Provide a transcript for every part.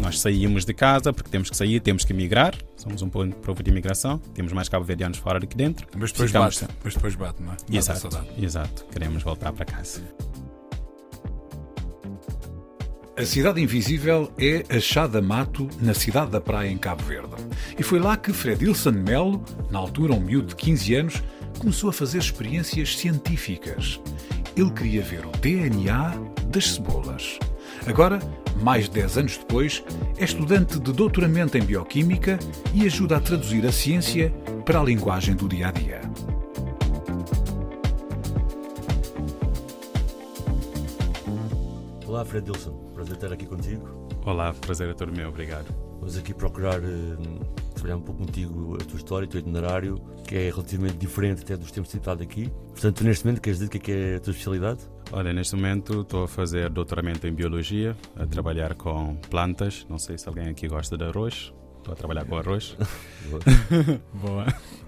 Nós saímos de casa porque temos que sair, temos que migrar. Somos um povo de imigração. Temos mais cabo-verdianos fora do que dentro. Mas depois Ficamos- bate, mas depois bate, não é? Bate Exato, saudade. exato. Queremos voltar para casa. A Cidade Invisível é a Chá da Mato, na cidade da Praia, em Cabo Verde. E foi lá que Fredilson Melo, na altura um miúdo de 15 anos, começou a fazer experiências científicas. Ele queria ver o DNA das cebolas. Agora, mais de 10 anos depois, é estudante de doutoramento em Bioquímica e ajuda a traduzir a ciência para a linguagem do dia a dia. Olá, Fred Dilson. Prazer estar aqui contigo. Olá, prazer é todo meu, obrigado. Vamos aqui procurar eh, trabalhar um pouco contigo a tua história, o teu itinerário, que é relativamente diferente até dos tempos citados aqui. Portanto, tu neste momento queres dizer o que é, que é a tua especialidade? Olha, neste momento estou a fazer doutoramento em Biologia, a trabalhar com plantas. Não sei se alguém aqui gosta de arroz. Estou a trabalhar com arroz. Boa.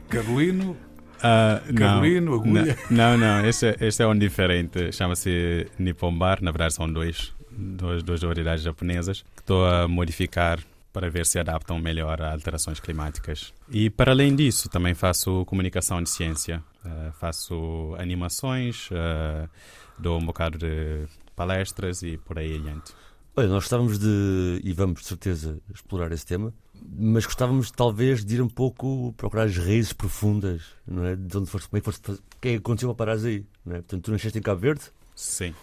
Carolino, não. Carolino, agulha. Não, não, este, é- este é um diferente. Chama-se Nippon-bar. Na verdade, são dois, dois, duas variedades japonesas que estou a modificar para ver se adaptam melhor a alterações climáticas. E, para além disso, também faço comunicação de ciência. Ah, faço animações, ah, dou um bocado de palestras e por aí adiante. Olha, nós gostávamos de, e vamos de certeza explorar esse tema, mas gostávamos talvez de ir um pouco procurar as raízes profundas, não é? De onde foste, como é que foste, o que é que aconteceu para parares aí, não é? Portanto, tu nasceste em Cabo Verde? Sim.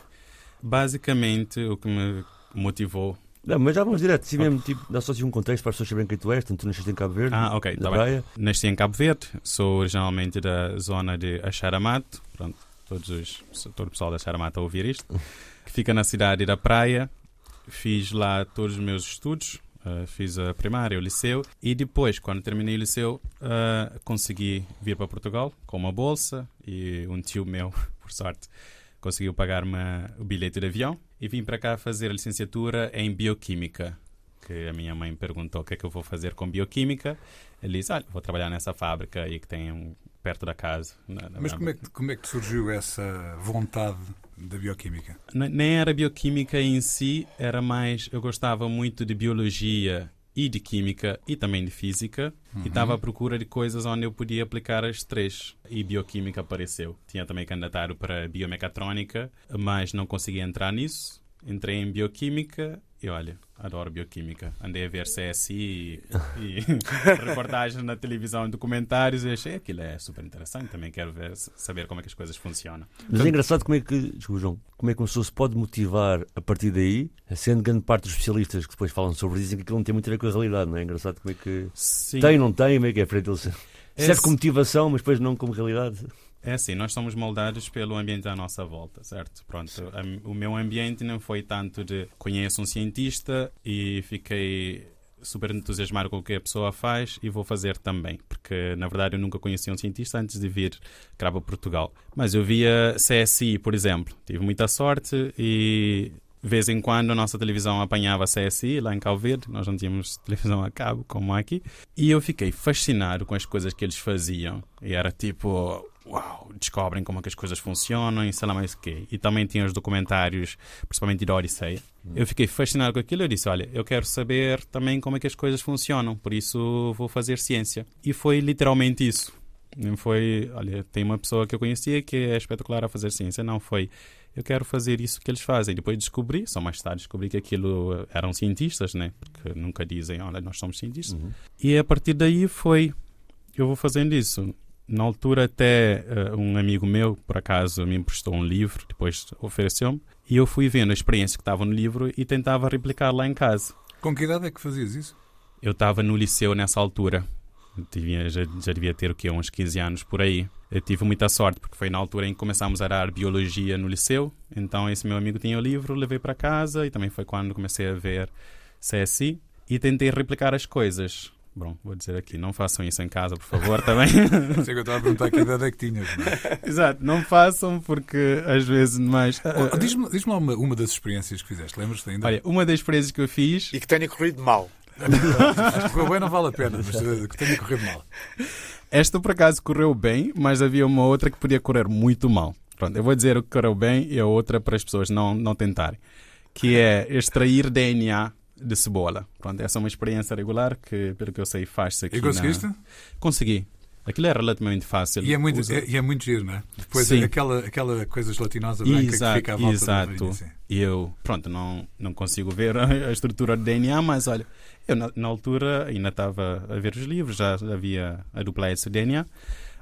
Basicamente, o que me motivou. Não, mas já vamos direto, sim mesmo, tipo, dá só assim um contexto para as pessoas saberem quem tu és, portanto, tu nasceste em Cabo Verde, Ah, ok, tá bem. praia. Nasci em Cabo Verde, sou originalmente da zona de Axaramato, pronto, todos os, todo o pessoal da Axaramato a ouvir isto, que fica na cidade da Praia. Fiz lá todos os meus estudos, eh, fiz a primária, o liceu, e depois, quando terminei o liceu, eh, consegui vir para Portugal com uma bolsa e um tio meu, por sorte, conseguiu pagar-me o bilhete de avião e vim para cá fazer a licenciatura em Bioquímica. Que a minha mãe perguntou o que é que eu vou fazer com Bioquímica. Ele disse: Olha, vou trabalhar nessa fábrica aí que tem um, perto da casa. na- na Mas como é, que, como é que surgiu essa vontade da bioquímica? Ne- Nem era bioquímica em si, era mais. Eu gostava muito de biologia e de química e também de física. E estava à procura de coisas onde eu podia aplicar as três. E bioquímica apareceu. Tinha também candidato para biomecatrônica, mas não consegui entrar nisso. Entrei em bioquímica e olha, adoro bioquímica. Andei a ver CSI e, e reportagens na televisão, documentários e achei aquilo é super interessante. Também quero ver, saber como é que as coisas funcionam. Mas é engraçado como é que, desculpa, João, como é que uma pessoa se pode motivar a partir daí, sendo grande parte dos especialistas que depois falam sobre isso, dizem que aquilo não tem muito a ver com a realidade, não é? É engraçado como é que. Sim. Tem, não tem, como é que é, Fred Wilson? Serve Esse- como motivação, mas depois não como realidade. É assim, nós somos moldados pelo ambiente à nossa volta, certo? Pronto, o meu ambiente não foi tanto de conheço um cientista e fiquei super entusiasmado com o que a pessoa faz e vou fazer também, porque na verdade eu nunca conheci um cientista antes de vir cá para Portugal. Mas eu via CSI, por exemplo, tive muita sorte e de vez em quando a nossa televisão apanhava CSI lá em Cabo Verde, nós não tínhamos televisão a cabo como aqui, e eu fiquei fascinado com as coisas que eles faziam. E era tipo, uau, descobrem como é que as coisas funcionam e sei lá mais o quê. E também tinha os documentários, principalmente da Odisseia. Eu fiquei fascinado com aquilo. Eu disse, olha, eu quero saber também como é que as coisas funcionam, por isso vou fazer ciência. E foi literalmente isso. Não foi, olha, tem uma pessoa que eu conhecia que é espetacular a fazer ciência. Não foi, eu quero fazer isso que eles fazem. Depois descobri, só mais tarde descobri que aquilo eram cientistas, né? Porque nunca dizem, olha, nós somos cientistas. E a partir daí foi, eu vou fazendo isso. Na altura até eh, um amigo meu, por acaso, me emprestou um livro, depois ofereceu-me, e eu fui vendo a experiência que estava no livro e tentava replicar lá em casa. Com que idade é que fazias isso? Eu estava no liceu nessa altura, Tinha, já, já devia ter o quê? Uns 15 anos por aí. Eu tive muita sorte, porque foi na altura em que começámos a dar biologia no liceu. Então, esse meu amigo tinha o livro, levei para casa e também foi quando comecei a ver CSI e tentei replicar as coisas. Bom, vou dizer aqui, não façam isso em casa, por favor, também. Sei que eu estava a perguntar que idade é que tinhas. Não é? Exato, não façam porque às vezes mais. Oh, Diz-me diz lá uma, uma das experiências que fizeste, lembras-te ainda? Olha, uma das experiências que eu fiz. E que tenha corrido mal. Acho que correu bem não vale a pena, mas uh, que tenha corrido mal. Esta por acaso correu bem, mas havia uma outra que podia correr muito mal. Pronto, eu vou dizer o que correu bem e a outra para as pessoas não, não tentarem. Que é extrair DNA de cebola. Pronto, essa é uma experiência regular que, pelo que eu sei, faz-se aqui. E conseguiste? Na... Consegui. Aquilo é relativamente fácil. E é muito, Usa... é, e é muito giro, não é? Depois Sim. aquela, aquela coisa gelatinosa branca exato, que fica à volta Exato. do sim. E eu, pronto, não, não consigo ver a estrutura do DNA, mas olha, eu na, na altura ainda estava a ver os livros, já havia a duplex DNA,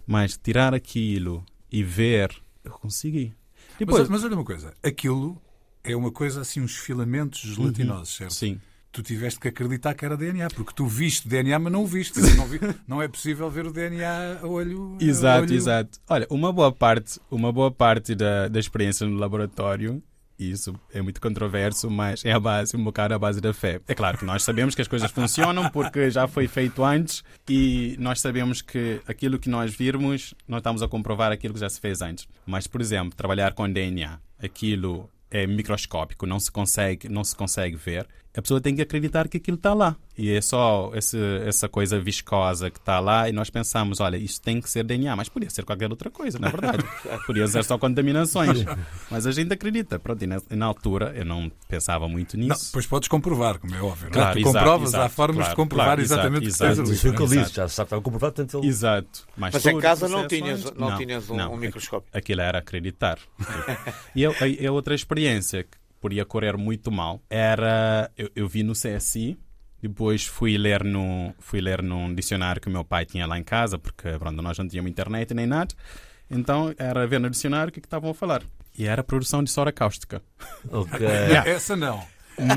mas tirar aquilo e ver, eu consegui. Depois, mas, mas olha uma coisa, aquilo é uma coisa assim, uns filamentos gelatinosos, uhum, certo? Sim. Tu tiveste que acreditar que era DNA, porque tu viste DNA, mas não o viste. Não, vi, não é possível ver o DNA a olho. Exato, a olho... exato. Olha, uma boa parte, uma boa parte da, da experiência no laboratório isso é muito controverso, mas é a base, um bocado a base da fé. É claro que nós sabemos que as coisas funcionam porque já foi feito antes e nós sabemos que aquilo que nós virmos, nós estamos a comprovar aquilo que já se fez antes. Mas, por exemplo, trabalhar com DNA, aquilo é microscópico, não se consegue, não se consegue ver. A pessoa tem que acreditar que aquilo está lá. E é só esse, essa coisa viscosa que está lá e nós pensamos, olha, isso tem que ser DNA, mas podia ser qualquer outra coisa, na é verdade. podia ser só contaminações. mas a gente acredita. Pronto, e na, na altura eu não pensava muito nisso. Não, depois podes comprovar, como é óbvio. Claro, tu exato, comprovas, exato, há formas claro, de comprovar claro, exatamente exato, o que Isso foi o que exato. já sabe que estava comprovado, portanto ele... Exato. Mas, Mas em casa não tinhas, não, tinhas um, não. um microscópio. Aquilo era acreditar. e a, a, a outra experiência que podia correr muito mal era eu, eu vi no CSI depois fui ler no fui ler num dicionário que o meu pai tinha lá em casa porque pronto, nós não tínhamos internet nem nada então era ver no dicionário o que, que estavam a falar e era a produção de soda cáustica Ok. Yeah. Essa não.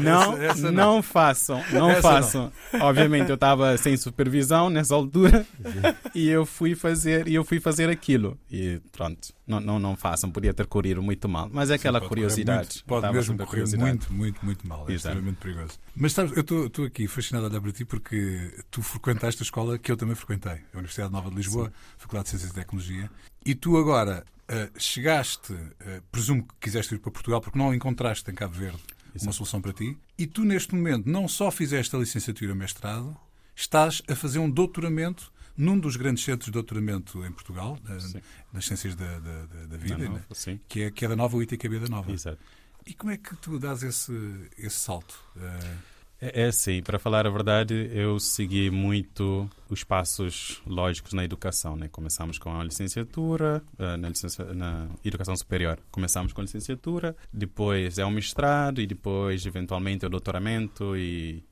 Não, Essa- essa não. não. façam, não Essa façam. Obviamente eu estava sem supervisão nessa altura e eu fui fazer e eu fui fazer aquilo e pronto, não, não, não façam, podia ter corrido muito mal, mas é aquela curiosidade. muito- pode mesmo correr muito, muito, muito mal. É Exato. extremamente perigoso. Mas sabes, eu estou aqui fascinado a olhar para ti porque tu frequentaste a escola que eu também frequentei, a Universidade Nova de Lisboa, Faculdade de Ciências e Tecnologia, e tu agora ah, chegaste, ah, presumo que quiseste ir para Portugal porque não encontraste em Cabo Verde uma solução para ti, e tu neste momento não só fizeste a licenciatura e o mestrado, estás a fazer um doutoramento num dos grandes centros de doutoramento em Portugal, Sim. nas ciências da, da, da- da vida, Não, né? sim, que, é, que é da nova UITKB da Nova. exato. E como é que tu dás esse, esse salto? Eh, É, é assim, para falar a verdade, eu segui muito os passos lógicos na educação. Né? Começamos com a licenciatura, eh, na, licença, na educação superior. Começamos com a licenciatura, depois é o mestrado e depois, eventualmente, o doutoramento e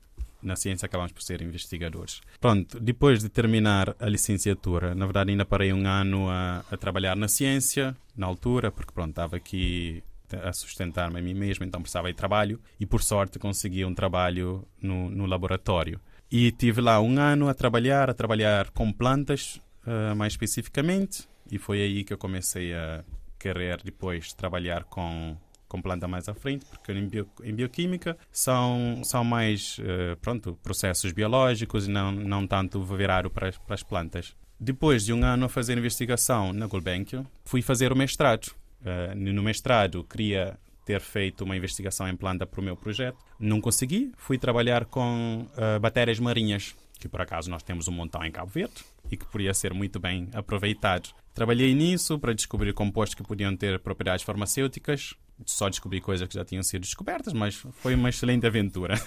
na ciência acabamos por ser investigadores. Pronto, depois de terminar a licenciatura, na verdade ainda parei um ano a, a trabalhar na ciência, na altura, porque pronto, estava aqui a sustentar-me a mim mesmo, então precisava de trabalho e por sorte consegui um trabalho no, no laboratório. E tive lá um ano a trabalhar, a trabalhar com plantas eh, mais especificamente e foi aí que eu comecei a querer depois trabalhar com com planta mais à frente, porque em, bio, em bioquímica são, são mais eh, pronto, processos biológicos e não, não tanto virado para, para as plantas. Depois de um ano a fazer investigação na Gulbenkian, fui fazer o mestrado. Eh, no mestrado, queria ter feito uma investigação em planta para o meu projeto. Não consegui. Fui trabalhar com eh, bactérias marinhas, que por acaso nós temos um montão em Cabo Verde e que podia ser muito bem aproveitado. Trabalhei nisso para descobrir compostos que podiam ter propriedades farmacêuticas. Só descobri coisas que já tinham sido descobertas, mas foi uma excelente aventura.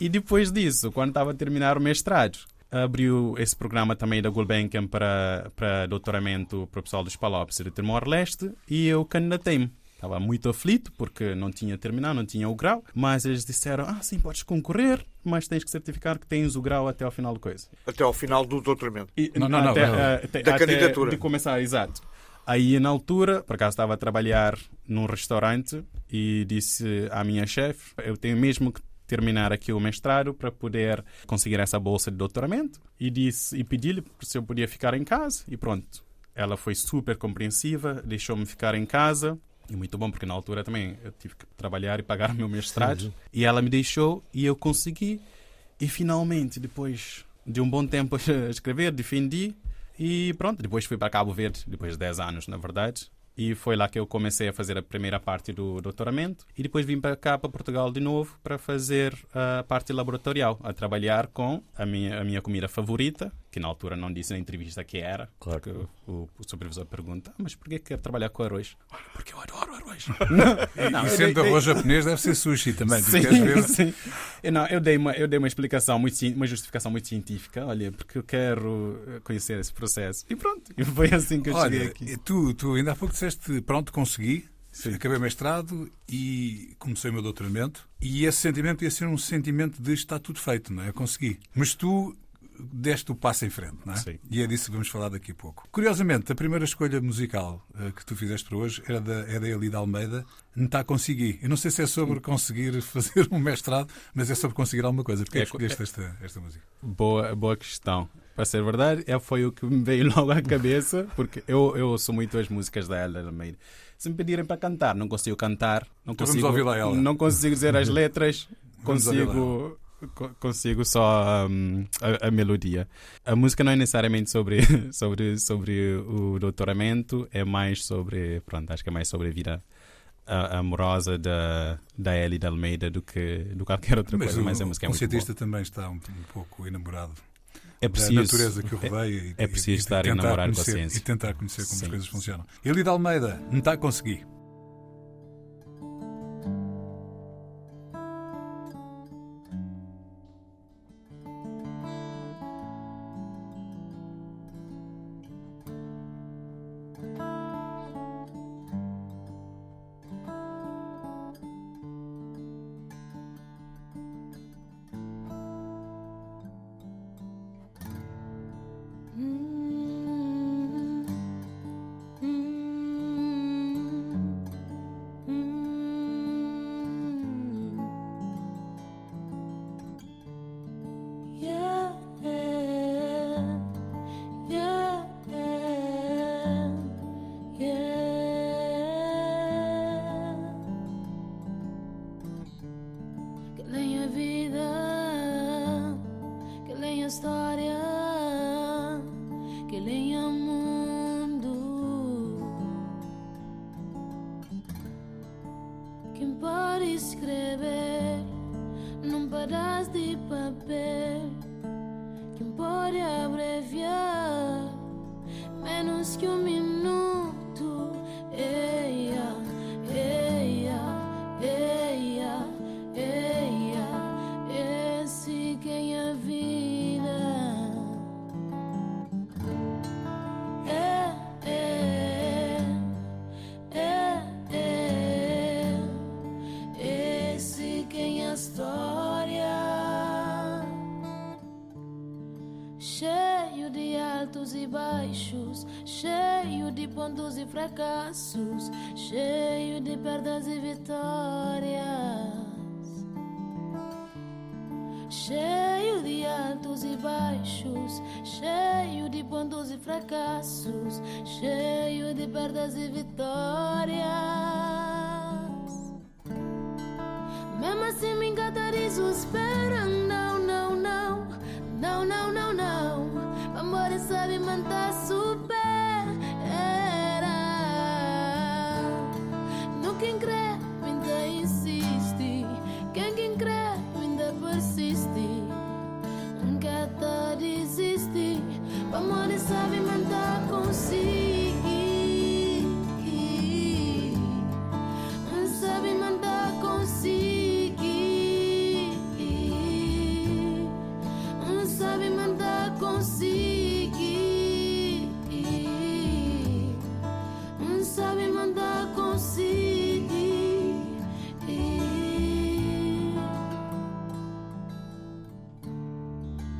E depois disso, quando estava a terminar o mestrado, abriu esse programa também da Gulbenkian para, para doutoramento para o pessoal dos Palopes de Timor-Leste e eu candidatei-me. Estava muito aflito porque não tinha terminado, não tinha o grau, mas eles disseram: Ah, sim, podes concorrer, mas tens que certificar que tens o grau até ao final da coisa. Até ao final do doutoramento. E- Não, não, não, até, não. eh, até- Da até candidatura. De começar, exato. Aí, na altura, por acaso estava a trabalhar num restaurante e disse à minha chefe: Eu tenho mesmo que terminar aqui o mestrado para poder conseguir essa bolsa de doutoramento. E disse e pedi-lhe se eu podia ficar em casa. E pronto. Ela foi super compreensiva, deixou-me ficar em casa. E muito bom porque na altura também eu tive que trabalhar e pagar o meu mestrado. Sim. e ela me deixou e eu consegui. E finalmente depois de um bom tempo a escrever defendi. E pronto depois fui para Cabo Verde depois de 10 anos na verdade e foi lá que eu comecei a fazer a primeira parte do doutoramento e depois vim para cá, para Portugal de novo, para fazer a parte laboratorial, a trabalhar com a minha, a minha comida favorita, que na altura não disse na entrevista que era, Claro. porque o, o supervisor pergunta, "Ah, mas porquê que quer trabalhar com arroz? "Olha, porque eu adoro arroz. e eu sendo dei- arroz japonês, deve ser sushi também. Sim, sim. Eu, não, eu, dei uma, eu dei uma explicação, muito, uma justificação muito científica. Olha, porque eu quero eh, conhecer esse processo. E pronto, e foi assim que eu cheguei Olha, aqui. tu, tu ainda há pouco disseste, pronto, consegui, Sim. acabei o mestrado e comecei o meu doutoramento. E esse sentimento ia ser um sentimento de está tudo feito, não é? Eu consegui. Mas tu deste o passo em frente, não é? Sim. E é disso que vamos falar daqui a pouco. Curiosamente, a primeira escolha musical eh, que tu fizeste para hoje era da, é da Elida Almeida, Nta Consegui. Eu não sei se é sobre conseguir fazer um mestrado, mas é sobre conseguir alguma coisa. Porquê é É escolheste esta, esta música? Boa, boa questão. Para ser verdade, é, foi o que me veio logo à cabeça, porque eu, eu ouço muito as músicas da Ela Almeida. Se me pedirem para cantar, não consigo cantar, não Então vamos consigo, a ela. não consigo dizer as letras, consigo, co- consigo só hum, a, a melodia. A música não é necessariamente sobre, sobre, sobre o doutoramento, é mais sobre, pronto, acho que é mais sobre a vida a- amorosa da, da Ellie de Almeida do que do qualquer outra Mas coisa, o mas a música é muito boa. concertista também está um, um pouco enamorado É da preciso, natureza que o é- rodeia e, é preciso e, estar e tentar enamorado com a conhecer, ciência. E tentar conhecer como as Sim. coisas funcionam. Elida Almeida, não está a conseguir. Pontos e fracassos, cheio de perdas e vitórias. Cheio de altos e baixos, cheio de pontos e fracassos, cheio de perdas e vitórias.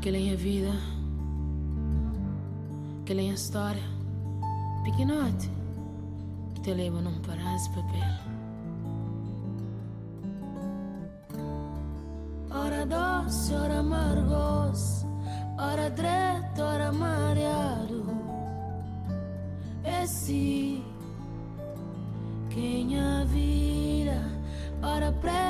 Que lenha a vida, que lenha a história, pequenote, que te leva num paraço papel. doce, ora amargos, ora direto, ora mareado. É a prayer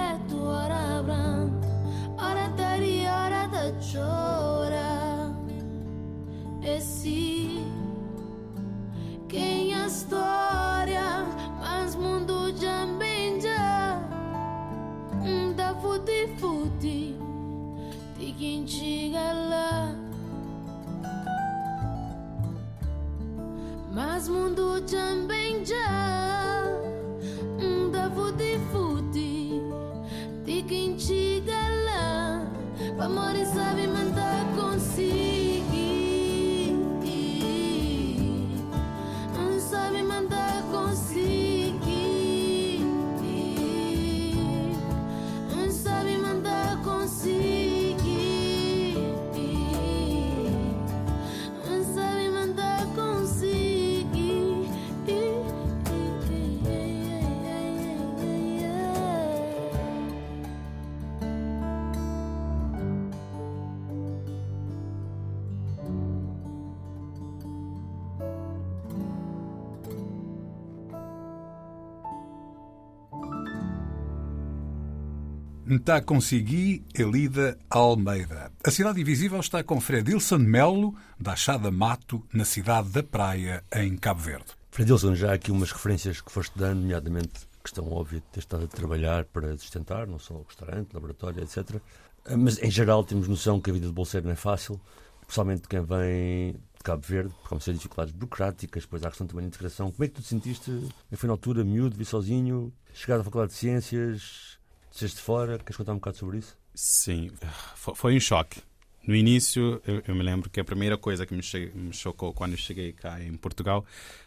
Nta consegui Elida Almeida. A Cidade Invisível está com Fredilson Melo, da Achada Mato, na cidade da Praia, em Cabo Verde. Fredilson, já há aqui umas referências que foste dando, nomeadamente questão óbvia de ter estado a trabalhar para sustentar, não só o restaurante, laboratório, etc. Ah, Mas, em geral, temos noção que a vida de bolseiro não é fácil, especialmente quem vem de Cabo Verde, por começar dificuldades burocráticas, depois há a questão também da integração. Como é que tu te sentiste? Fui na altura miúdo, vi sozinho, chegar à Faculdade de Ciências, desceste fora, queres contar um bocado sobre isso? Sim, fo- foi um choque. No início, eu, eu me lembro que a primeira coisa que me, che- me chocou quando cheguei cá em Portugal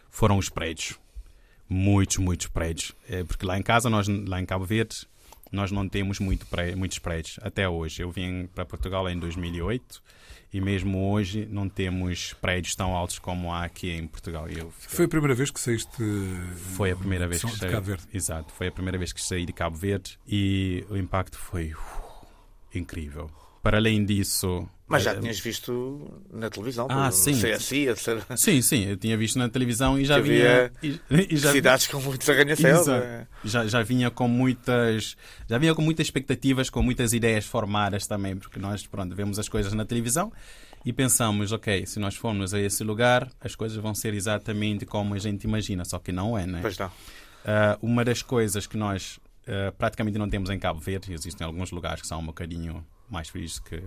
foram os prédios. Muitos, muitos prédios. É, porque lá em casa, nós, lá em Cabo Verde, nós não temos muito muitos prédios. Até hoje. Eu vim para Portugal em 2008 e mesmo hoje não temos prédios tão altos como há aqui em Portugal. Eu fiquei- Foi a primeira vez que saíste foi a primeira vez de que saí. de Cabo Verde. Exato, foi a primeira vez que saí de Cabo Verde e o impacto foi uh, incrível. Para além disso. Mas já eh, tinhas visto na televisão, Ah, sim. CSI, etc. Sim, sim, eu tinha visto na televisão e já vinha. E, e já, Cidades com muitos arranha-céus. É. já, já vinha com muitas. Já vinha com muitas expectativas, com muitas ideias formadas também, porque nós, pronto, vemos as coisas na televisão e pensamos, ok, se nós formos a esse lugar, as coisas vão ser exatamente como a gente imagina, só que não é, né? Pois não. Ah, uma das coisas que nós ah, praticamente não temos em Cabo Verde, existem alguns lugares que são um bocadinho mais frios que,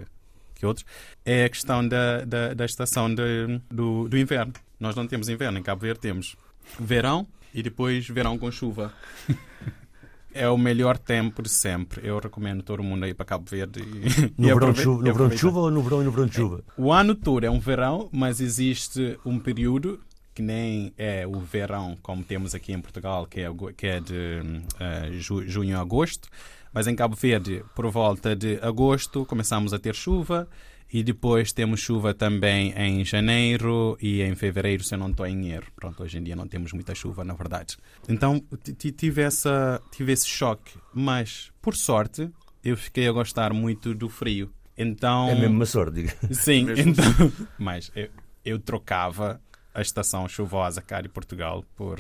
que outros, é a questão da, da, da estação de- do, do inverno. Nós não temos inverno, em Cabo Verde temos verão e depois verão com chuva. É o melhor tempo de sempre. Eu recomendo todo mundo ir para Cabo Verde. E, No e verão, chuva, no verão de chuva ou no verão e no verão de chuva? O ano todo é um verão, mas existe um período que nem é o verão como temos aqui em Portugal, que é, que é de ju- junho a agosto. Mas em Cabo Verde, por volta de agosto, começamos a ter chuva e depois temos chuva também em janeiro e em fevereiro, se eu não estou em erro. Pronto, hoje em dia não temos muita chuva, na verdade. Então ti- ti- tive, essa, tive esse choque, mas por sorte eu fiquei a gostar muito do frio. Então, É mesmo uma sorte, diga. Sim, Mesmo então, mas eu, eu trocava a estação chuvosa cá de Portugal por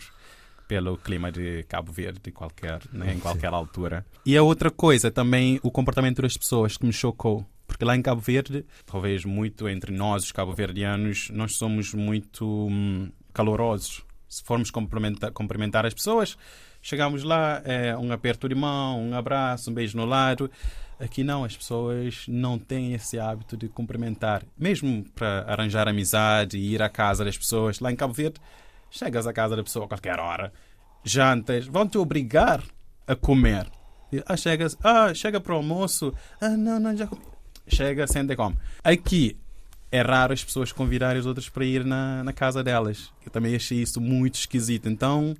pelo clima de Cabo Verde de qualquer, né, em qualquer altura. E a outra coisa também, o comportamento das pessoas que me chocou. Porque lá em Cabo Verde, talvez muito entre nós, os cabo-verdianos, nós somos muito hum, calorosos. Se formos cumprimentar, cumprimentar as pessoas, chegamos lá, é, um aperto de mão, um abraço, um beijo no lado. Aqui não, as pessoas não têm esse hábito de cumprimentar. Mesmo para arranjar amizade e ir à casa das pessoas. Lá em Cabo Verde, chegas à casa da pessoa a qualquer hora, jantas, vão te obrigar a comer. Ah, chegas, ah, chega para o almoço. Ah, não, não, já comi. Chega, senta e come. Aqui é raro as pessoas convidarem os outros para ir na, na casa delas. Eu também achei isso muito esquisito. Então,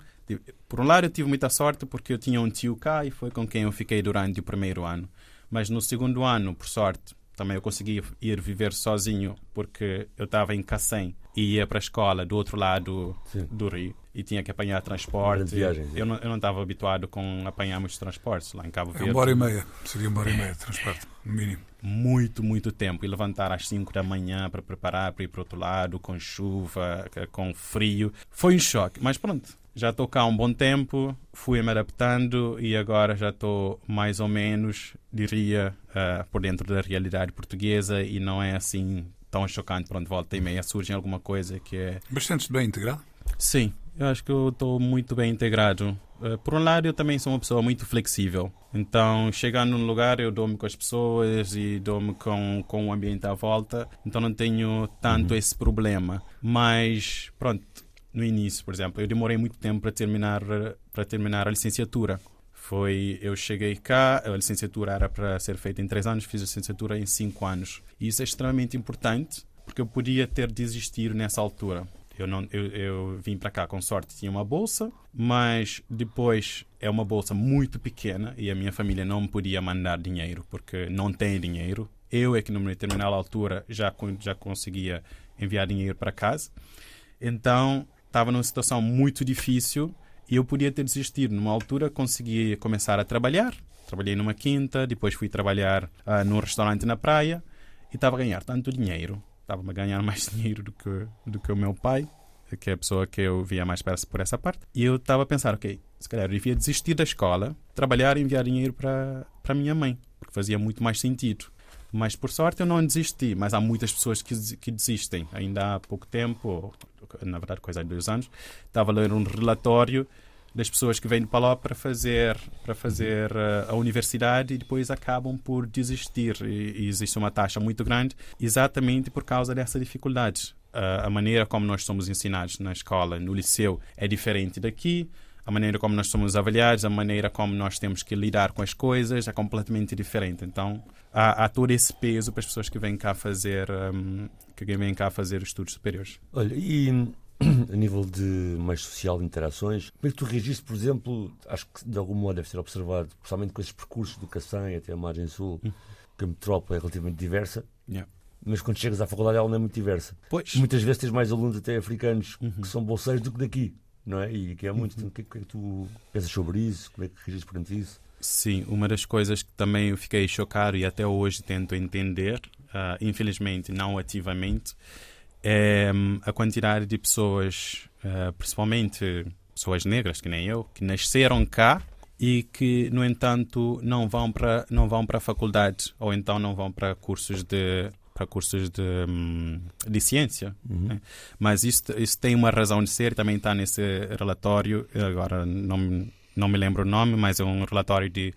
por um lado, eu tive muita sorte porque eu tinha um tio cá e foi com quem eu fiquei durante o primeiro ano. Mas no segundo ano, por sorte, também eu consegui ir viver sozinho porque eu estava em Cacém e ia para a escola do outro lado Sim. do Rio e tinha que apanhar transporte. eu não eu não estava habituado com apanhar muitos transportes lá em Cabo É Verde. uma hora e meia. Seria uma hora e meia de transporte, no mínimo. muito, muito tempo. E levantar às 5 da manhã para preparar para ir para o outro lado, com chuva, com frio. Foi um choque, mas pronto. Já estou cá há um bom tempo, fui me adaptando e agora já estou mais ou menos, diria, uh, por dentro da realidade portuguesa e não é assim tão chocante. Pronto, volta e meia surge alguma coisa que é. Bastante bem integrado? Sim, eu acho que eu estou muito bem integrado. Uh, por um lado, eu também sou uma pessoa muito flexível. Então, chegando num lugar, eu dou-me com as pessoas e dou-me com, com o ambiente à volta. Então, não tenho tanto uhum. esse problema. Mas, pronto, no início, por exemplo, eu demorei muito tempo para terminar, para terminar a licenciatura. Foi, eu cheguei cá, a licenciatura era para ser feita em três anos, fiz a licenciatura em cinco anos. E isso é extremamente importante, porque eu podia ter desistido nessa altura. Eu, não, eu, eu vim para cá com sorte, tinha uma bolsa, mas depois é uma bolsa muito pequena e a minha família não me podia mandar dinheiro porque não tem dinheiro. Eu é que numa determinada altura já, já conseguia enviar dinheiro para casa. Então estava numa situação muito difícil e eu podia ter desistido. Numa altura consegui começar a trabalhar. Trabalhei numa quinta, depois fui trabalhar uh, num restaurante na praia e estava a ganhar tanto dinheiro estava a ganhar mais dinheiro do que, do que o meu pai, que é a pessoa que eu via mais por essa parte. E eu estava a pensar, ok, se calhar eu devia desistir da escola, trabalhar e enviar dinheiro para a minha mãe, porque fazia muito mais sentido. Mas por sorte eu não desisti, mas há muitas pessoas que, que desistem. Ainda há pouco tempo, na verdade coisa de dois anos, estava a ler um relatório das pessoas que vêm de Paló para fazer, para fazer uh, a universidade e depois acabam por desistir. E, e, existe uma taxa muito grande exatamente por causa dessa dificuldade. Uh, a maneira como nós somos ensinados na escola, no liceu, é diferente daqui. A maneira como nós somos avaliados, a maneira como nós temos que lidar com as coisas é completamente diferente. Então, há, há todo esse peso para as pessoas que vêm cá fazer, um, que vêm cá fazer estudos superiores. Olha, e a nível de mais social, de interações. Como é que tu reagiste, por exemplo, acho que de algum modo deve ser observado, principalmente com esses percursos do Cacém até a margem sul, hum. que a metrópole é relativamente diversa. Yeah. Mas quando chegas à faculdade ela não é muito diversa. Pois. Muitas vezes tens mais alunos até africanos uhum. que são bolseiros do que daqui, não é? E que é muito. Uhum. O que, é, que, é que tu pensas sobre isso? Como é que reagiste perante isso? Sim, uma das coisas que também eu fiquei chocado e até hoje tento entender, uh, infelizmente não ativamente, é a quantidade de pessoas, uh, principalmente pessoas negras, que nem eu, que nasceram cá e que, no entanto, não vão para não vão para a faculdade ou então não vão para cursos de para cursos de, hum, de ciência. Uhum. Né? Mas isso, isso tem uma razão de ser, também está nesse relatório, agora não, não me lembro o nome, mas é um relatório de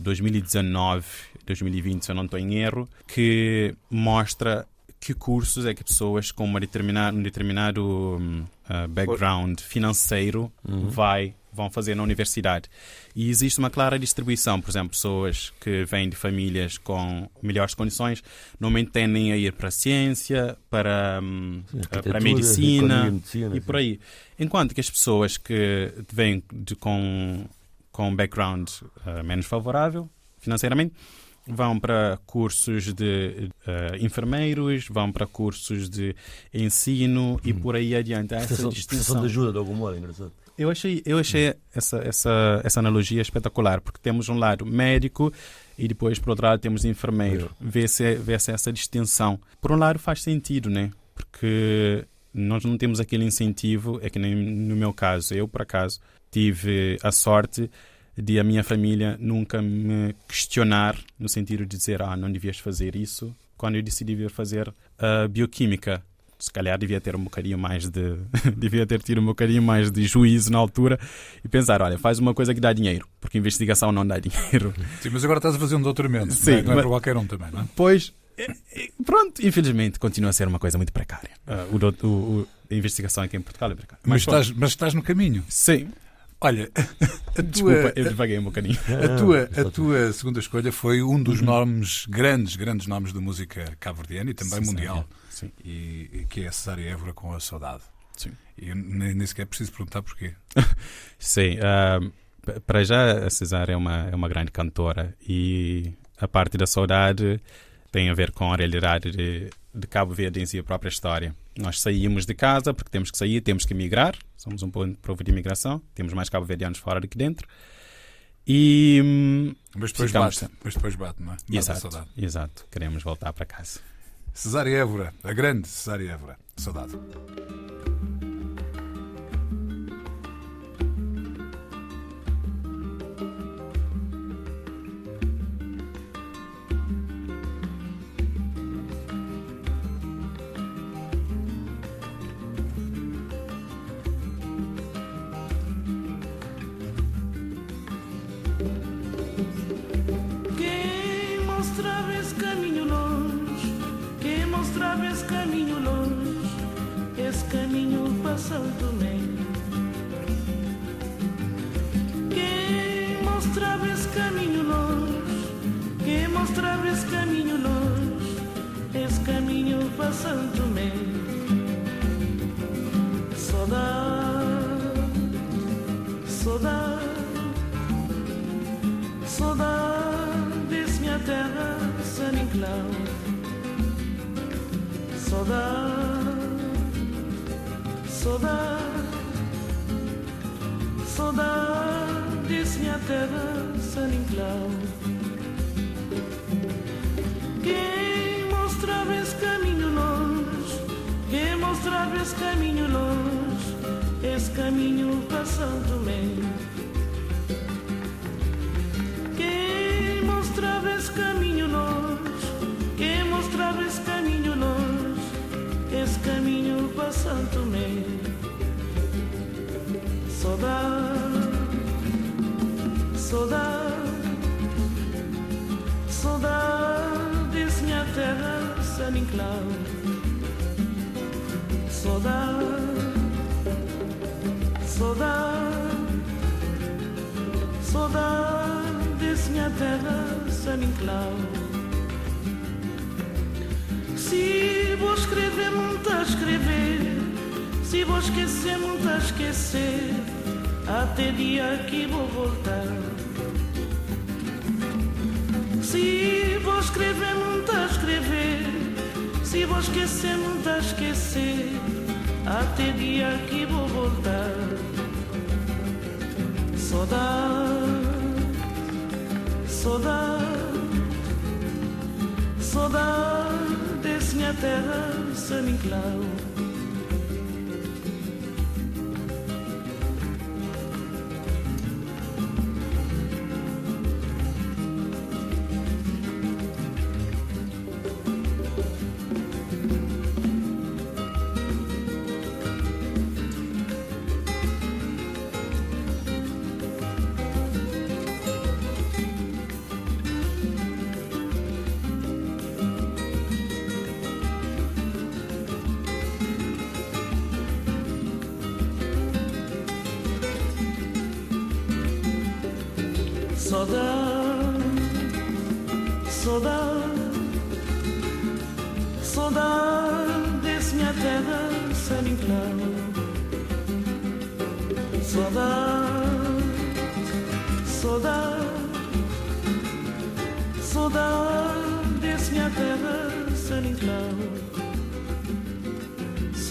2019, 2020, se eu não estou em erro, que mostra que cursos é que pessoas com uma determinada, um determinado uh, background financeiro uhum. vai, vão fazer na universidade. E existe uma clara distribuição. Por exemplo, pessoas que vêm de famílias com melhores condições normalmente tendem a ir para a ciência, para, um, sim, uh, para a medicina, medicina e por aí. Enquanto que as pessoas que vêm de, com, com um background uh, menos favorável financeiramente vão para cursos de uh, enfermeiros, vão para cursos de ensino e hum. por aí adiante. Essa prestação, distinção. de ajuda, de algum modo, é engraçado. Eu achei, eu achei essa, essa, essa analogia espetacular, porque temos um lado médico e depois, por outro lado, temos enfermeiro. Vê-se vê -se essa distinção. Por um lado, faz sentido, né? Porque nós não temos aquele incentivo, é que nem no meu caso, eu, por acaso, tive a sorte de a minha família nunca me questionar no sentido de dizer ah não devias fazer isso quando eu decidi vir fazer a uh, bioquímica se calhar devia ter um bocadinho mais de devia ter tido um bocadinho mais de juízo na altura e pensar olha faz uma coisa que dá dinheiro porque investigação não dá dinheiro. Sim mas agora estás a fazer um doutoramento sim, não é, não é mas, para qualquer um também não é? pois pronto infelizmente continua a ser uma coisa muito precária. Uh, o, o, o, a investigação aqui em Portugal é precária. Mas, mas estás, mas estás no caminho. Sim. Olha, a Desculpa, eu devaguei um bocadinho. A tua, a tua segunda escolha foi um dos uhum. nomes, grandes, grandes nomes da música cabo-verdiana e também Sim, mundial. Sim. E, e, que é a Cesária Évora com a Saudade. Sim. E nem, nem sequer preciso perguntar porquê. Sim, uh, para já a Cesária é uma, é uma grande cantora e a parte da saudade tem a ver com a realidade de, de Cabo Verde em si, a própria história. Nós saímos de casa porque temos que sair, temos que migrar, somos um povo de imigração, temos mais cabo-verdianos fora do que dentro. E. hum, Mas depois Ficamos- bate. Mas depois bate, não é? Bate Exato, saudade. exato. Queremos voltar para casa. Cesária Évora, a grande Cesária Évora. Saudade. Caminho para Santo Saudade, saudade, saudade, minha terra, San Inclau. Saudade, saudade. Saudades, minha terra, San Inclau. Se vou escrever, muito a escrever. Se vou esquecer, muito a esquecer. Até dia que vou voltar. Se vou escrever, muito a escrever. Se vou esquecer, muito a esquecer. Até dia que vou voltar. Saudade, saudade, saudade desse minha terra, San Inclau.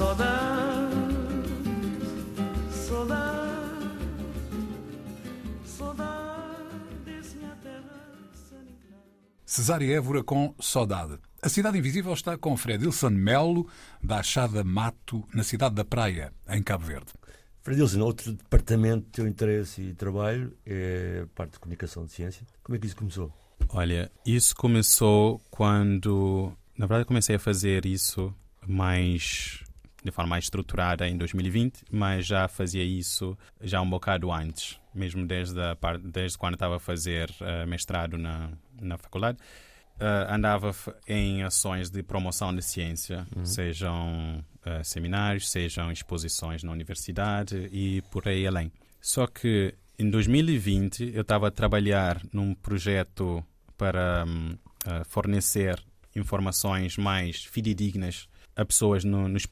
Saudade, saudade, saudade minha terra. Cesária Évora com Saudade. A Cidade Invisível está com Fredilson Melo, da Achada Mato, na cidade da Praia, em Cabo Verde. Fredilson, outro departamento de teu interesse e trabalho é a parte de comunicação de ciência. Como é que isso começou? Olha, isso começou quando. Na verdade, comecei a fazer isso mais. De forma mais estruturada em 2020, mas já fazia isso já um bocado antes, mesmo desde, a, desde quando estava a fazer eh, mestrado na, na faculdade. Eh, andava em ações de promoção de ciência, sejam eh, seminários, sejam exposições na universidade e por aí além. Só que em 2020 eu estava a trabalhar num projeto para eh, fornecer informações mais fidedignas a pessoas no, nos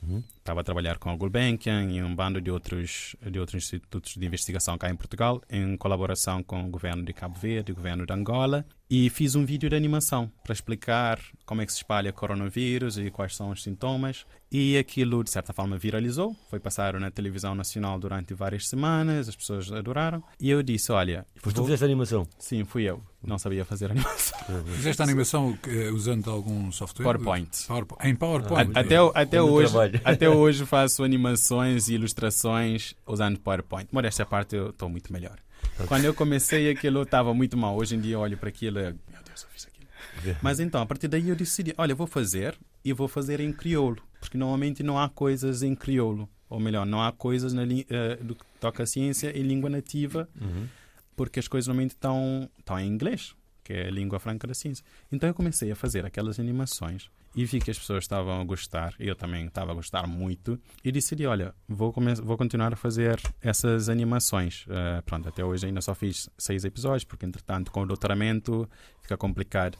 PALOP. Estava a trabalhar com a Gulbenkian e um bando de outros, de outros institutos de investigação cá em Portugal, em colaboração com o governo de Cabo Verde e o governo de Angola. e fiz um vídeo de animação para explicar como é que se espalha coronavírus e quais são os sintomas. E aquilo, de certa forma, viralizou. Foi passado na televisão nacional durante várias semanas, as pessoas adoraram. E eu disse: Olha, Foste tu vou- fizeste a animação. sim, fui eu. Não sabia fazer animação. Fizeste a animação eh, usando algum software? PowerPoint. PowerPoint. Em PowerPoint. Até, até, hoje, trabalho. até hoje faço animações e ilustrações usando PowerPoint. Mas esta parte eu estou muito melhor. Quando eu comecei aquilo estava muito mal. Hoje em dia eu olho para aquilo e meu Deus, eu fiz aquilo. Mas então, a partir daí eu decidi, olha, vou fazer e vou fazer em crioulo. Porque normalmente não há coisas em crioulo. Ou melhor, não há coisas na, eh, do que toca a ciência em língua nativa Uhum. porque as coisas normalmente estão, estão em inglês, que é a língua franca da ciência. Então eu comecei a fazer aquelas animações e vi que as pessoas estavam a gostar, eu também estava a gostar muito, e decidi, olha, vou, vou continuar a fazer essas animações. Eh, pronto, até hoje ainda só fiz seis episódios, porque entretanto com o doutoramento fica complicado.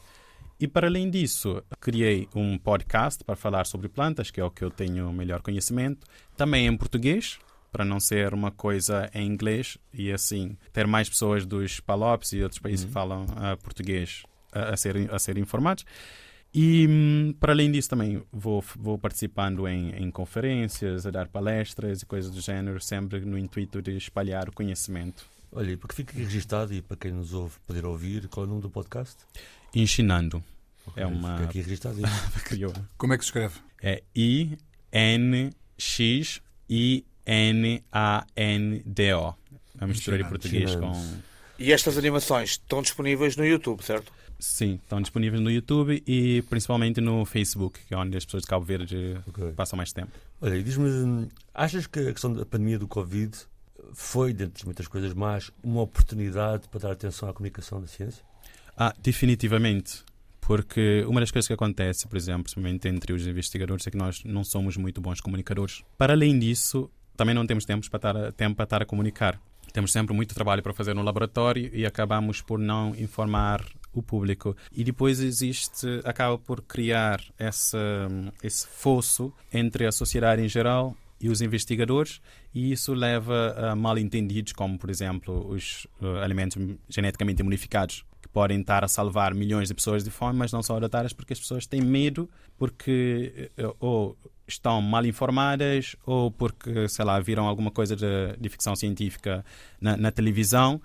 E para além disso, criei um podcast para falar sobre plantas, que é o que eu tenho melhor conhecimento, também em português, para não ser uma coisa em inglês e assim ter mais pessoas dos Palopes e outros países que falam ah, português a, a serem a serem informados. E hum, para além disso também vou, vou participando em, em conferências, a dar palestras e coisas do género, sempre no intuito de espalhar o conhecimento. Olha, e porque fica aqui registado e para quem nos ouve poder ouvir, qual é o nome do podcast? Ensinando. Ok, É uma- Fica aqui registado. isso. Como é que se escreve? É I-N-X-I-N-A-N-D-O. A mistura de português com. E estas animações estão disponíveis no YouTube, certo? Sim, estão disponíveis no YouTube e principalmente no Facebook, que é onde as pessoas de Cabo Verde Ok. passam mais tempo. Olha, e diz-me, achas que a questão da pandemia do Covid foi, dentre muitas coisas más, uma oportunidade para dar atenção à comunicação da ciência? Ah, definitivamente. Porque uma das coisas que acontece, por exemplo, principalmente entre os investigadores, é que nós não somos muito bons comunicadores. Para além disso, também não temos tempo para estar tempo para estar a comunicar. Temos sempre muito trabalho para fazer no laboratório e acabamos por não informar o público. E depois existe, acaba por criar essa, esse fosso entre a sociedade em geral e os investigadores, e isso leva a mal-entendidos, como, por exemplo, os eh, alimentos geneticamente modificados, que podem estar a salvar milhões de pessoas de fome, mas não são adotadas porque as pessoas têm medo, porque eh, ou estão mal informadas, ou porque, sei lá, viram alguma coisa de, de ficção científica na, na televisão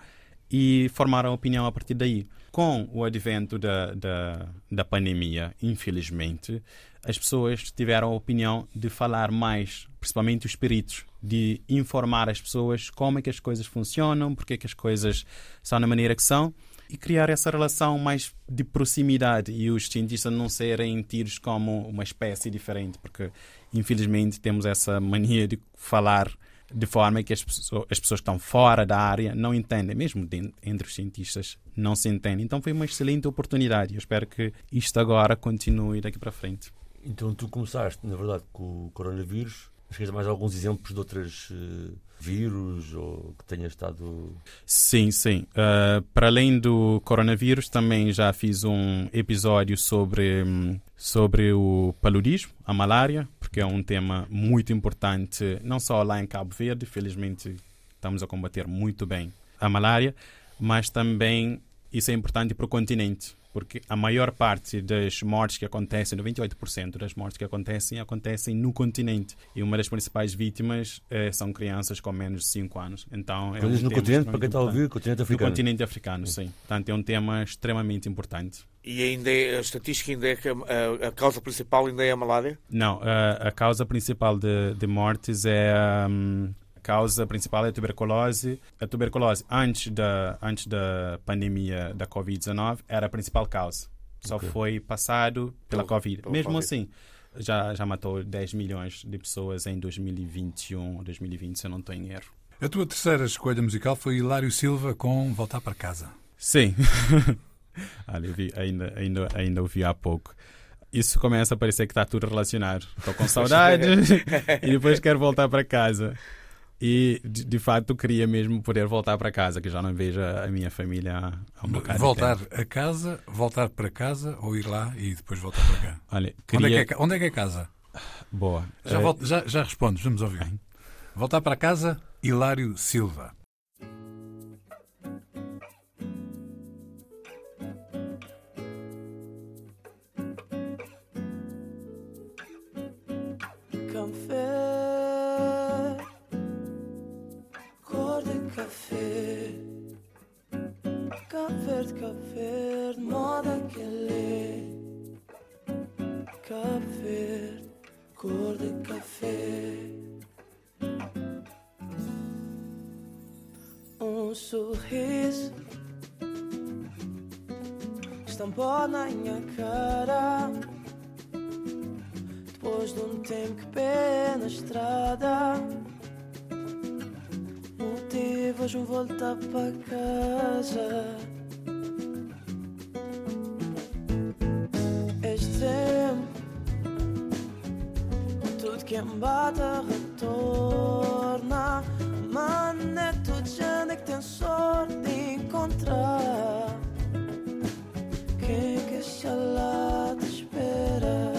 e formaram opinião a partir daí. Com o advento da, da, da pandemia, infelizmente, as pessoas tiveram a opinião de falar mais, principalmente os peritos, de informar as pessoas como é que as coisas funcionam, porque é que as coisas são da maneira que são e criar essa relação mais de proximidade e os cientistas não serem tidos como uma espécie diferente, porque infelizmente temos essa mania de falar de forma que as pessoas, as pessoas que estão fora da área não entendem, mesmo entre os cientistas não se entendem. Então foi uma excelente oportunidade. Eu espero que isto agora continue daqui para frente. Então tu começaste, na verdade, com o coronavírus. Mas mais alguns exemplos de outros eh, vírus ou que tenha estado... Sim, sim. Uh, para além do coronavírus, também já fiz um episódio sobre, hum, sobre o paludismo, a malária, porque é um tema muito importante, não só lá em Cabo Verde, felizmente estamos a combater muito bem a malária, mas também isso é importante para o continente, porque a maior parte das mortes que acontecem, 98% das mortes que acontecem, acontecem no continente. E uma das principais vítimas eh, são crianças com menos de 5 anos. Então, é Quando um no continente, para quem está a ouvir, continente no africano. continente africano, sim. Portanto, é um tema extremamente importante. E ainda é, a estatística ainda é que a, a- causa principal ainda é a malária? Não, a, a causa principal de, de mortes é a causa principal é a tuberculose. A tuberculose antes da antes da pandemia da COVID-19 era a principal causa. Só Ok. foi passado pela Pelo- COVID. pelo Mesmo Covid. assim, já já matou 10 milhões de pessoas em 2021 ou 2020, se eu não estou em erro. A tua terceira escolha musical foi Hilário Silva com Voltar para Casa. Sim. Olha, vi, ainda, ainda, ainda ouvi há pouco. Isso começa a parecer que está tudo relacionado. Estou com saudade e depois quero voltar para casa. E, de, de facto, queria mesmo poder voltar para casa, que já não vejo a a minha família há- há um bocado voltar a casa, voltar para casa ou ir lá e depois voltar para cá? Olha, Onde, é queria... que é, onde é que é casa? Boa. Já, volto- já, já respondes, vamos ouvir. Voltar para casa, Hilário Silva. Café de café, de moda que lê, café, cor de café. Um sorriso estampou na minha cara. Depois de um tempo que pé na estrada, motivos um voltar para casa. Embata retorna. Mano, é tudo gente que tem sorte de encontrar. Quem que está lá te espera?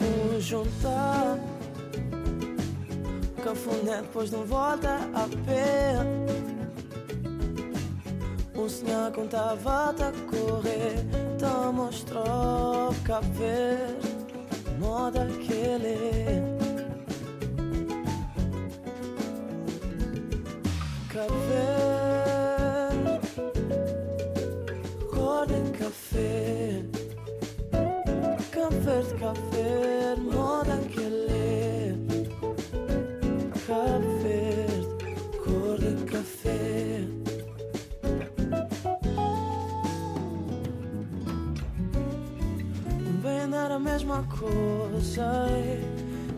Um juntar Cafuné depois não volta a pé Um senhor contava a correr Então mostrou Cabo Verde Moda que ele Cabo Verde Cor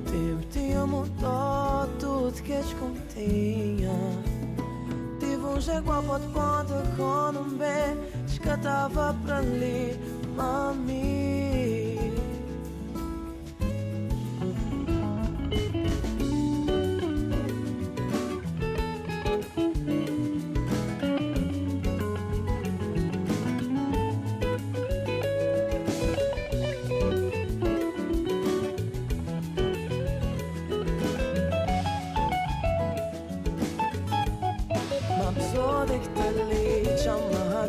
Tempo tinha mudado tudo que descontinha Tive um jaguar de ponta com um bem Descatava para ali, mami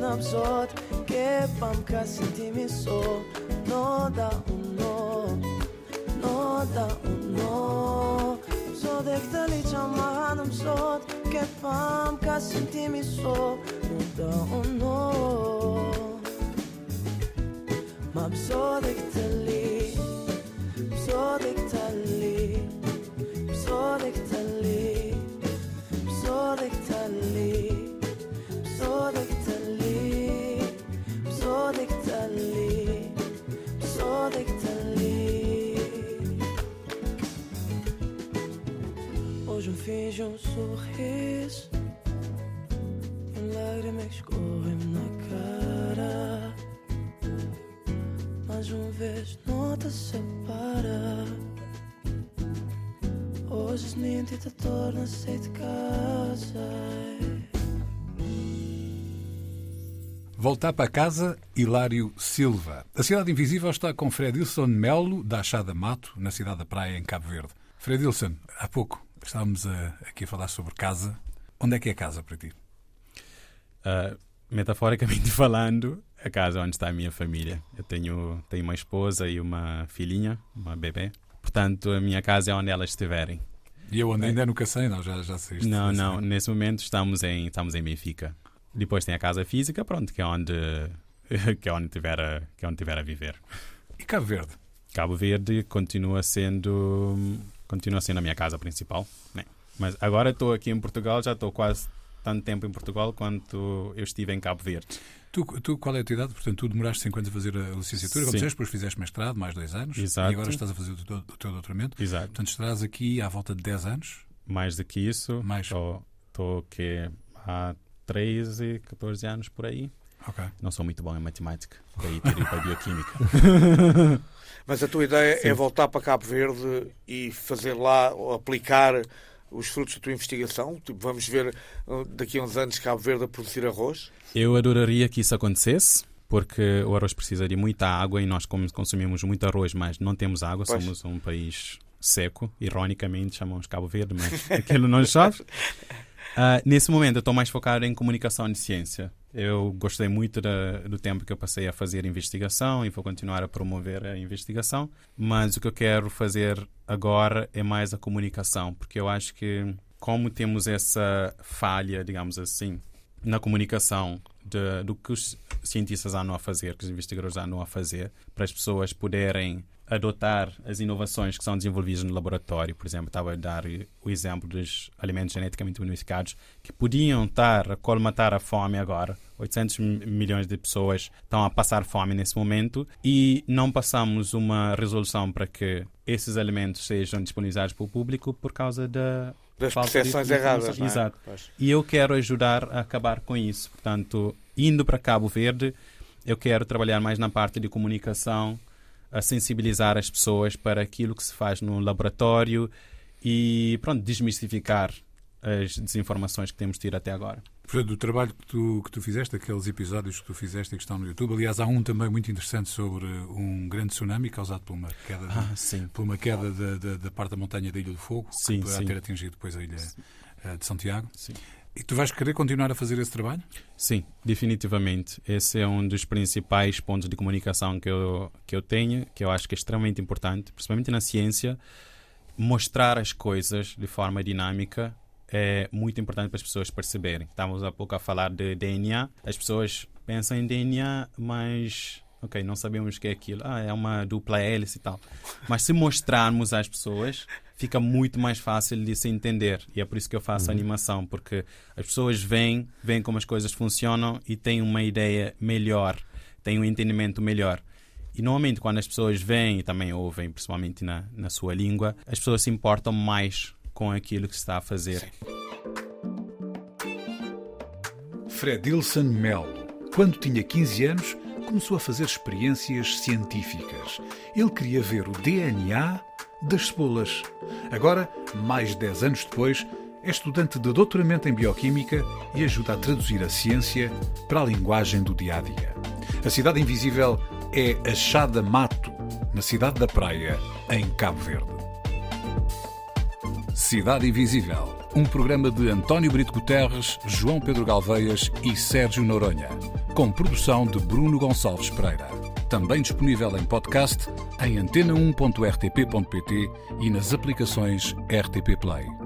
знам зод Ке памка си ти ми со Но да уно Но да уно Зодек да личам маханам зод Ке памка си ти ми со Но да уно Мам зодек да ли Зодек да ли Зодек да ли Зодек да ли Hoje um sorriso e um lágrima escorre-me na cara. Mais uma vez nota separa. Hoje mente te torna-se de casa. Voltar para casa, Hilário Silva. A Cidade Invisível está com Fredilson Melo, da Achada Mato, na cidade da Praia, em Cabo Verde. Fredilson, há pouco estávamos a- aqui a falar sobre casa. Onde é que é casa para ti? Ah, metaforicamente falando, a casa onde está a minha família. Eu tenho, tenho uma esposa e uma filhinha, uma bebê. Portanto, a minha casa é onde elas estiverem. E eu onde ainda nunca sei, não, já, já sei. Não, não. Nesse momento estamos em, estamos em Benfica. Depois tem a casa física, pronto, que é onde, que é onde, tiver, a, que é onde tiver a viver. E Cabo Verde? Cabo Verde continua sendo, continua sendo a minha casa principal. Né? Mas agora estou aqui em Portugal, já estou quase tanto tempo em Portugal quanto eu estive em Cabo Verde. Tu, tu, qual é a tua idade? Portanto, tu demoraste 5 anos a fazer a licenciatura, como disseste, depois fizeste mestrado, mais dois anos. Exato. E agora estás a fazer o teu, o teu doutoramento. Exato. Portanto, estarás aqui à volta de 10 anos. Mais do que isso, Mais. estou que há 13, 14 anos por aí. Ok. Não sou muito bom em matemática, daí tirei para a bioquímica. Mas a tua ideia Sim. é voltar para Cabo Verde e fazer lá, ou aplicar os frutos da tua investigação? Tipo, vamos ver uh, daqui a uns anos Cabo Verde a produzir arroz? Eu adoraria que isso acontecesse, porque o arroz precisa de muita água e nós como consumimos muito arroz, mas não temos água, Pois. somos um país seco. Ironicamente chamamos Cabo Verde, mas aquilo não chove. Ah, nesse momento eu estou mais focado em comunicação de ciência. Eu gostei muito da- do tempo que eu passei a fazer investigação e vou continuar a promover a investigação, mas o que eu quero fazer agora é mais a comunicação, porque eu acho que como temos essa falha, digamos assim, na comunicação de- do que os cientistas andam a fazer, que os investigadores andam a fazer, para as pessoas poderem adotar as inovações que são desenvolvidas no laboratório. Por exemplo, estava a dar o exemplo dos alimentos geneticamente modificados que podiam estar a colmatar a fome agora. 800 mi- milhões de pessoas estão a passar fome nesse momento e não passamos uma resolução para que esses alimentos sejam disponibilizados para o público por causa da Das percepções erradas. é? Exato. E eu quero ajudar a acabar com isso. Portanto, indo para Cabo Verde, eu quero trabalhar mais na parte de comunicação, a sensibilizar as pessoas para aquilo que se faz no laboratório e, pronto, desmistificar as desinformações que temos tido até agora. Fred, o trabalho que tu, que tu fizeste, aqueles episódios que tu fizeste e que estão no YouTube, aliás, há um também muito interessante sobre um grande tsunami causado por uma queda, Ah, sim. por uma queda da, da- parte da montanha da Ilha do Fogo, Sim, que poderá sim. ter atingido depois a Ilha eh, de Santiago. Sim. E tu vais querer continuar a fazer esse trabalho? Sim, definitivamente. Esse é um dos principais pontos de comunicação que eu, que eu tenho, que eu acho que é extremamente importante, principalmente na ciência. Mostrar as coisas de forma dinâmica é muito importante para as pessoas perceberem. Estávamos há pouco a falar de DNA. As pessoas pensam em DNA, mas. Ok, não sabemos o que é aquilo. Ah, é uma dupla hélice e tal. Mas se mostrarmos às pessoas, fica muito mais fácil de se entender. E é por isso que eu faço animação, porque as pessoas veem, veem como as coisas funcionam e têm uma ideia melhor, têm um entendimento melhor. E normalmente, quando as pessoas veem e também ouvem, principalmente na, na sua língua, as pessoas se importam mais com aquilo que se está a fazer. Fredilson Melo, quando tinha 15 anos, começou a fazer experiências científicas. Ele queria ver o DNA das cebolas. Agora, mais de 10 anos depois, é estudante de doutoramento em Bioquímica e ajuda a traduzir a ciência para a linguagem do dia a dia. A Cidade Invisível é Achada Mato, na Cidade da Praia, em Cabo Verde. Cidade Invisível, um programa de António Brito Guterres, João Pedro Galveias e Sérgio Noronha, com produção de Bruno Gonçalves Pereira. Também disponível em podcast em antena1.rtp.pt e nas aplicações RTP Play.